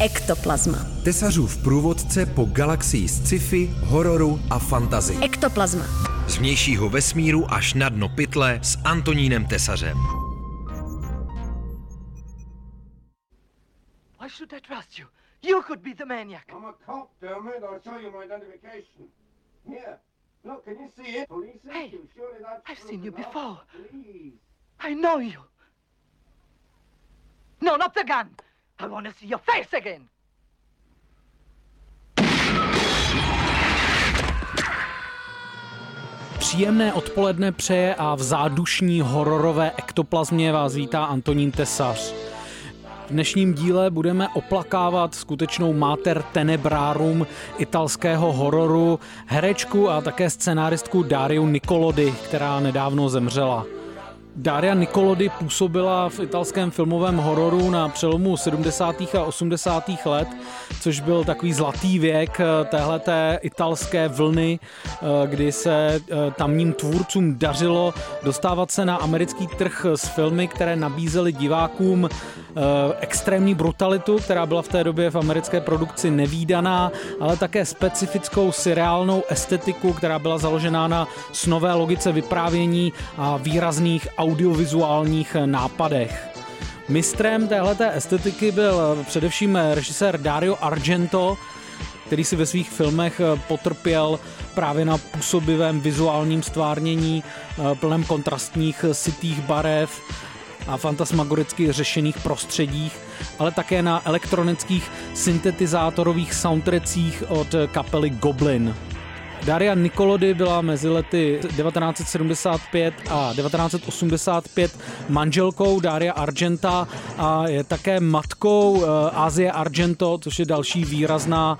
Ektoplazma. Tesařův průvodce po galaxii sci-fi, hororu a fantazy. Ektoplazma. Z vnějšího vesmíru až na dno pytle s Antonínem Tesařem. Why should I trust you? You could be the maniac. I'm a cop, Dermot. I'll show you my identification. Here. Look, can you see it? Police Hey. Surely that's I've seen you enough. before. Please. I know you. No, not the gun. I want to see your face again. Příjemné odpoledne přeje a v zádušní hororové ektoplazmě vás vítá Antonín Tesař. V dnešním díle budeme oplakávat skutečnou mater tenebrárum italského hororu, herečku a také scenáristku Dariu Nicolodi, která nedávno zemřela. Daria Nicolodi působila v italském filmovém hororu na přelomu 70. a 80. let, což byl takový zlatý věk eh, téhleté italské vlny, eh, kdy se eh, tamním tvůrcům dařilo dostávat se na americký trh s filmy, které nabízely divákům extrémní brutalitu, která byla v té době v americké produkci nevýdaná, ale také specifickou seriálnou estetiku, která byla založená na snové logice vyprávění a výrazných audiovizuálních nápadech. Mistrem téhleté estetiky byl především režisér Dario Argento, který si ve svých filmech potrpěl právě na působivém vizuálním stvárnění, plném kontrastních sitých barev a fantasmagoricky řešených prostředích, ale také na elektronických syntetizátorových soundtrackích od kapely Goblin. Daria Nicolodi byla mezi lety 1975 a 1985 manželkou Daria Argenta a je také matkou Asie Argento, což je další výrazná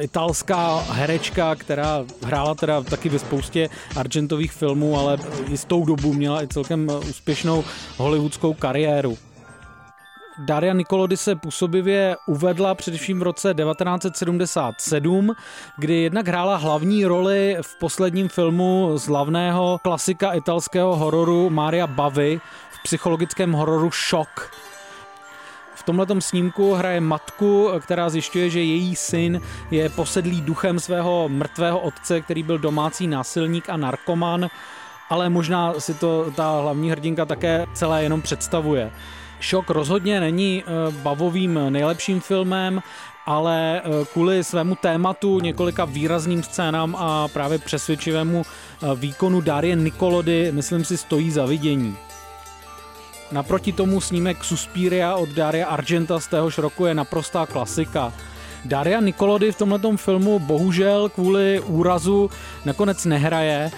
italská herečka, která hrála teda taky ve spoustě Argentových filmů, ale jistou dobu měla i celkem úspěšnou hollywoodskou kariéru. Daria Nicolodi se působivě uvedla především v roce 1977, kdy jednak hrála hlavní roli v posledním filmu z hlavného klasika italského hororu Maria Bavy v psychologickém hororu Shock. V tomhletom snímku hraje matku, která zjišťuje, že její syn je posedlý duchem svého mrtvého otce, který byl domácí násilník a narkoman, ale možná si to ta hlavní hrdinka také celé jenom představuje. Šok rozhodně není bavovým nejlepším filmem, ale kvůli svému tématu, několika výrazným scénám a právě přesvědčivému výkonu Darie Nicolody, myslím si, stojí za vidění. Naproti tomu snímek Suspiria od Daria Argenta z téhož roku je naprostá klasika. Daria Nicolody v tomto filmu bohužel kvůli úrazu nakonec nehraje,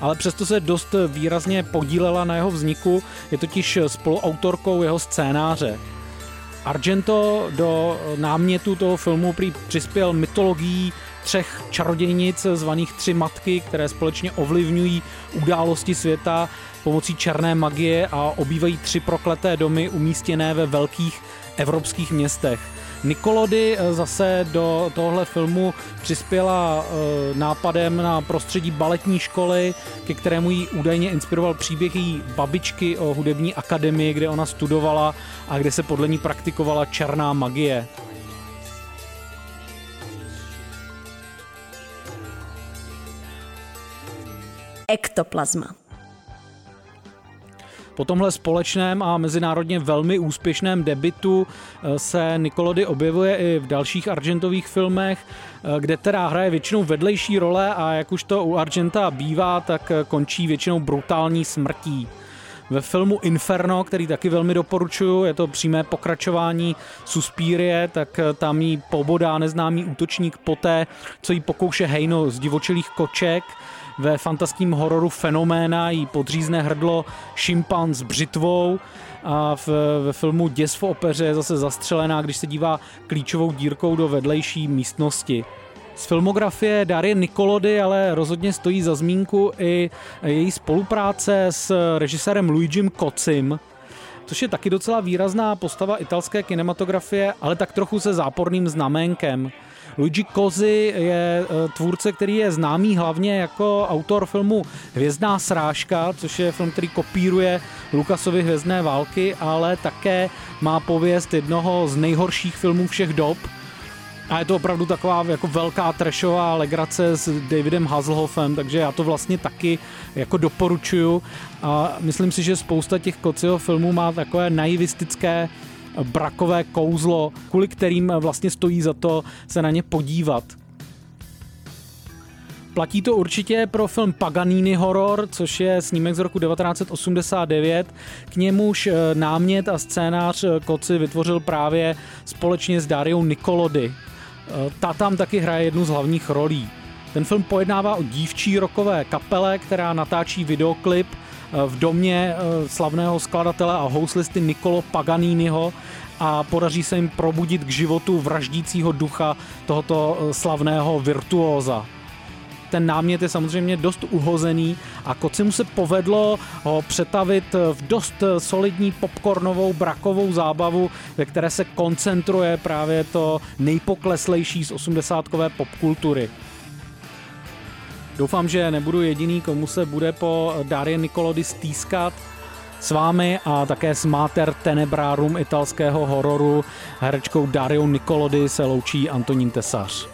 ale přesto se dost výrazně podílela na jeho vzniku, je totiž spoluautorkou jeho scénáře. Argento do námětu toho filmu prý přispěl mytologií třech čarodějnic zvaných Tři matky, které společně ovlivňují události světa pomocí černé magie a obývají tři prokleté domy umístěné ve velkých evropských městech. Nicolody zase do tohle filmu přispěla nápadem na prostředí baletní školy, ke kterému jí údajně inspiroval příběh její babičky o hudební akademii, kde ona studovala a kde se podle ní praktikovala černá magie. Ektoplazma. Po tomhle společném a mezinárodně velmi úspěšném debitu se Nicolody objevuje i v dalších Argentových filmech, kde teda hraje většinou vedlejší role a jak už to u Argenta bývá, tak končí většinou brutální smrtí. Ve filmu Inferno, který taky velmi doporučuju, je to přímé pokračování Suspírie, tak tam jí pobodá neznámý útočník poté, co jí pokouše hejno z divočelých koček, ve fantaskním hororu Fenoména jí podřízne hrdlo šimpan s břitvou a v, ve filmu Děs v opeře je zase zastřelená, když se dívá klíčovou dírkou do vedlejší místnosti. Z filmografie Darie Nicolody ale rozhodně stojí za zmínku i její spolupráce s režisérem Luigim Kocim, což je taky docela výrazná postava italské kinematografie, ale tak trochu se záporným znaménkem. Luigi Kozy je eh, tvůrce, který je známý hlavně jako autor filmu Hvězdná srážka, což je film, který kopíruje Lukasovy Hvězdné války, ale také má pověst jednoho z nejhorších filmů všech dob, a je to opravdu taková jako velká trashová legrace s Davidem Hasselhoffem, takže já to vlastně taky jako doporučuju a myslím si, že spousta těch Kociho filmů má takové naivistické brakové kouzlo, kvůli kterým vlastně stojí za to se na ně podívat. Platí to určitě pro film Paganini Horror, což je snímek z roku 1989. K němuž eh, námět a scénář eh, Koci vytvořil právě společně s Dariou Nikolody. Eh, ta tam taky hraje jednu z hlavních rolí. Ten film pojednává o dívčí rokové kapele, která natáčí videoklip v domě slavného skladatele a houslisty Nicolo Paganiniho a podaří se jim probudit k životu vraždícího ducha tohoto slavného virtuóza ten námět je samozřejmě dost uhozený a Koci mu se povedlo ho přetavit v dost solidní popcornovou brakovou zábavu, ve které se koncentruje právě to nejpokleslejší z osmdesátkové popkultury. Doufám, že nebudu jediný, komu se bude po Darie Nikolody stýskat. S vámi a také s Mater Tenebrarum italského hororu herečkou Dario Nikolody se loučí Antonín Tesař.